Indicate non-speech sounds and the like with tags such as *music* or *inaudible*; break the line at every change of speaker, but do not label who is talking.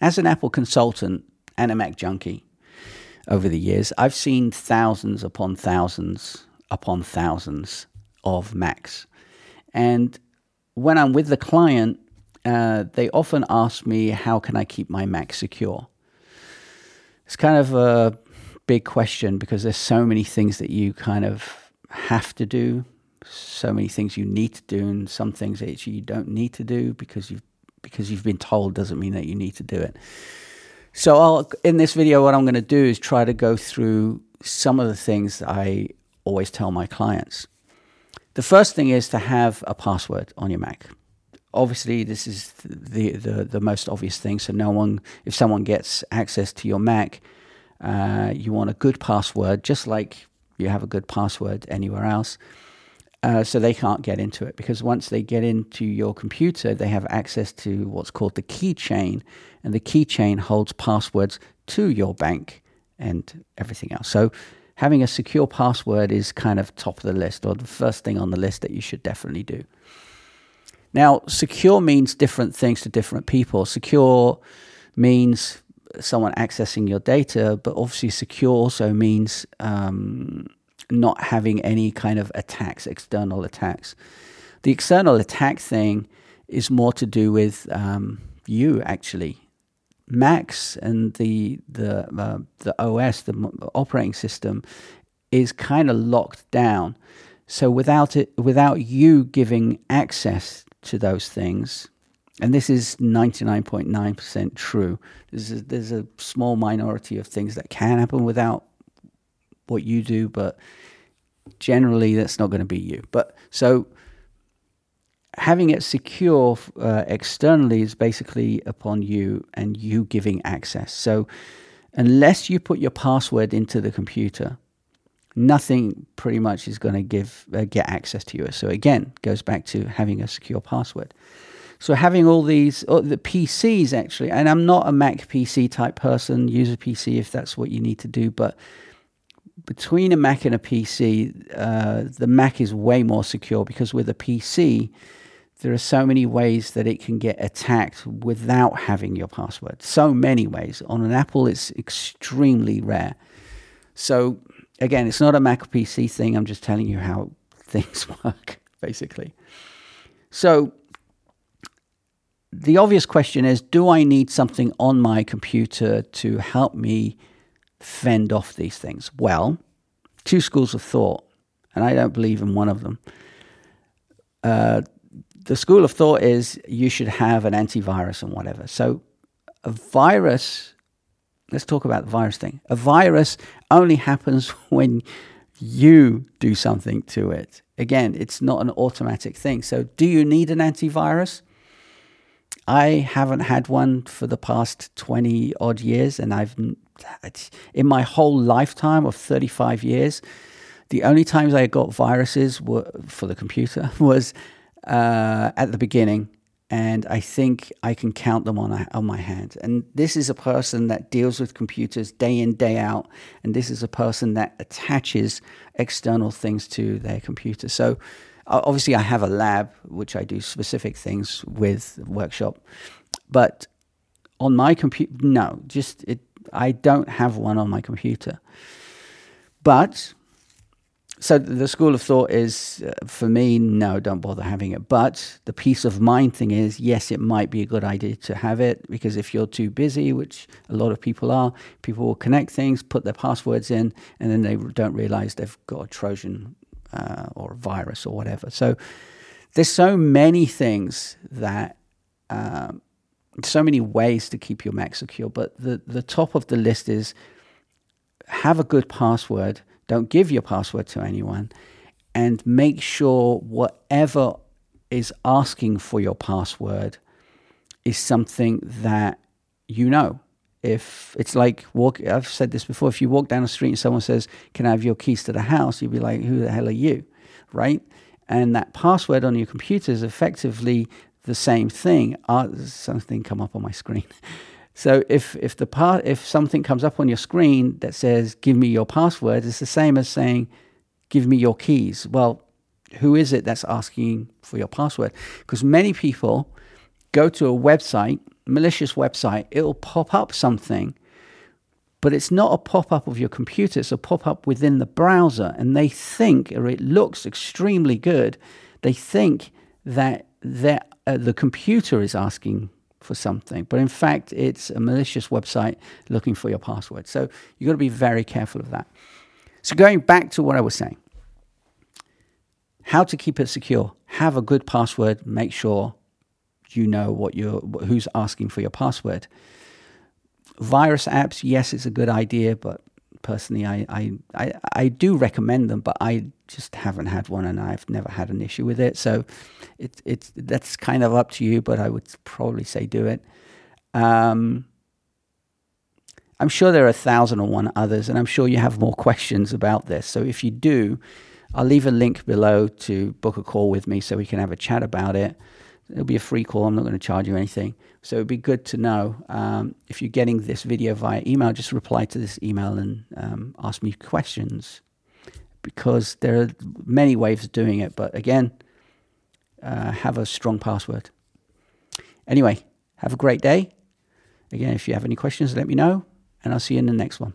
as an Apple consultant and a Mac junkie over the years, I've seen thousands upon thousands upon thousands of Macs. And when I'm with the client, uh, they often ask me, How can I keep my Mac secure? It's kind of a big question because there's so many things that you kind of have to do, so many things you need to do, and some things that you don't need to do because you've because you've been told doesn't mean that you need to do it. So I'll in this video what I'm going to do is try to go through some of the things I always tell my clients. The first thing is to have a password on your Mac. Obviously, this is the, the, the most obvious thing. So no one, if someone gets access to your Mac, uh, you want a good password, just like you have a good password anywhere else. Uh, so they can't get into it because once they get into your computer, they have access to what's called the keychain, and the keychain holds passwords to your bank and everything else. So having a secure password is kind of top of the list or the first thing on the list that you should definitely do. Now, secure means different things to different people. Secure means someone accessing your data, but obviously, secure also means um, not having any kind of attacks, external attacks. The external attack thing is more to do with um, you actually. Macs and the the uh, the OS, the operating system, is kind of locked down. So without it, without you giving access to those things, and this is 99.9% true. There's there's a small minority of things that can happen without what you do, but generally that's not going to be you. But so having it secure uh, externally is basically upon you and you giving access. So unless you put your password into the computer, nothing pretty much is going to give uh, get access to you. So again, goes back to having a secure password. So having all these oh, the PCs actually, and I'm not a Mac PC type person. Use a PC if that's what you need to do, but between a Mac and a PC, uh, the Mac is way more secure because with a PC, there are so many ways that it can get attacked without having your password. So many ways. On an Apple, it's extremely rare. So, again, it's not a Mac or PC thing. I'm just telling you how *laughs* things work, basically. So, the obvious question is do I need something on my computer to help me fend off these things? Well, two schools of thought, and I don't believe in one of them. Uh, the school of thought is you should have an antivirus and whatever. So, a virus, let's talk about the virus thing. A virus only happens *laughs* when you do something to it. Again, it's not an automatic thing. So, do you need an antivirus? I haven't had one for the past 20 odd years, and I've in my whole lifetime of 35 years, the only times I got viruses were for the computer *laughs* was uh, at the beginning, and I think I can count them on on my hand. And this is a person that deals with computers day in day out, and this is a person that attaches external things to their computer. So obviously, I have a lab which I do specific things with workshop, but on my computer, no, just it I don't have one on my computer. But so the school of thought is uh, for me, no, don't bother having it. But the peace of mind thing is, yes, it might be a good idea to have it because if you're too busy, which a lot of people are, people will connect things, put their passwords in, and then they don't realize they've got a Trojan uh, or a virus or whatever. So there's so many things that um, so many ways to keep your Mac secure, but the, the top of the list is have a good password. Don't give your password to anyone. And make sure whatever is asking for your password is something that you know. If it's like walk, I've said this before. If you walk down the street and someone says, "Can I have your keys to the house?" You'd be like, "Who the hell are you?" Right? And that password on your computer is effectively the same thing. Uh, something come up on my screen. *laughs* So if if the part if something comes up on your screen that says "Give me your password," it's the same as saying "Give me your keys." Well, who is it that's asking for your password? Because many people go to a website, malicious website, it'll pop up something, but it's not a pop up of your computer, it's a pop up within the browser. And they think, or it looks extremely good, they think that uh, the computer is asking for something. But in fact, it's a malicious website looking for your password. So you've got to be very careful of that. So going back to what I was saying, how to keep it secure. Have a good password. Make sure you know what you're, who's asking for your password. Virus apps, yes, it's a good idea, but personally, I, I, I, I do recommend them, but I just haven't had one and I've never had an issue with it. So it, it's, that's kind of up to you, but I would probably say do it. Um, I'm sure there are a thousand and one others, and I'm sure you have more *laughs* questions about this. So if you do, I'll leave a link below to book a call with me so we can have a chat about it. It'll be a free call. I'm not going to charge you anything. So it'd be good to know um, if you're getting this video via email, just reply to this email and um, ask me questions because there are many ways of doing it. But again, uh, have a strong password. Anyway, have a great day. Again, if you have any questions, let me know, and I'll see you in the next one.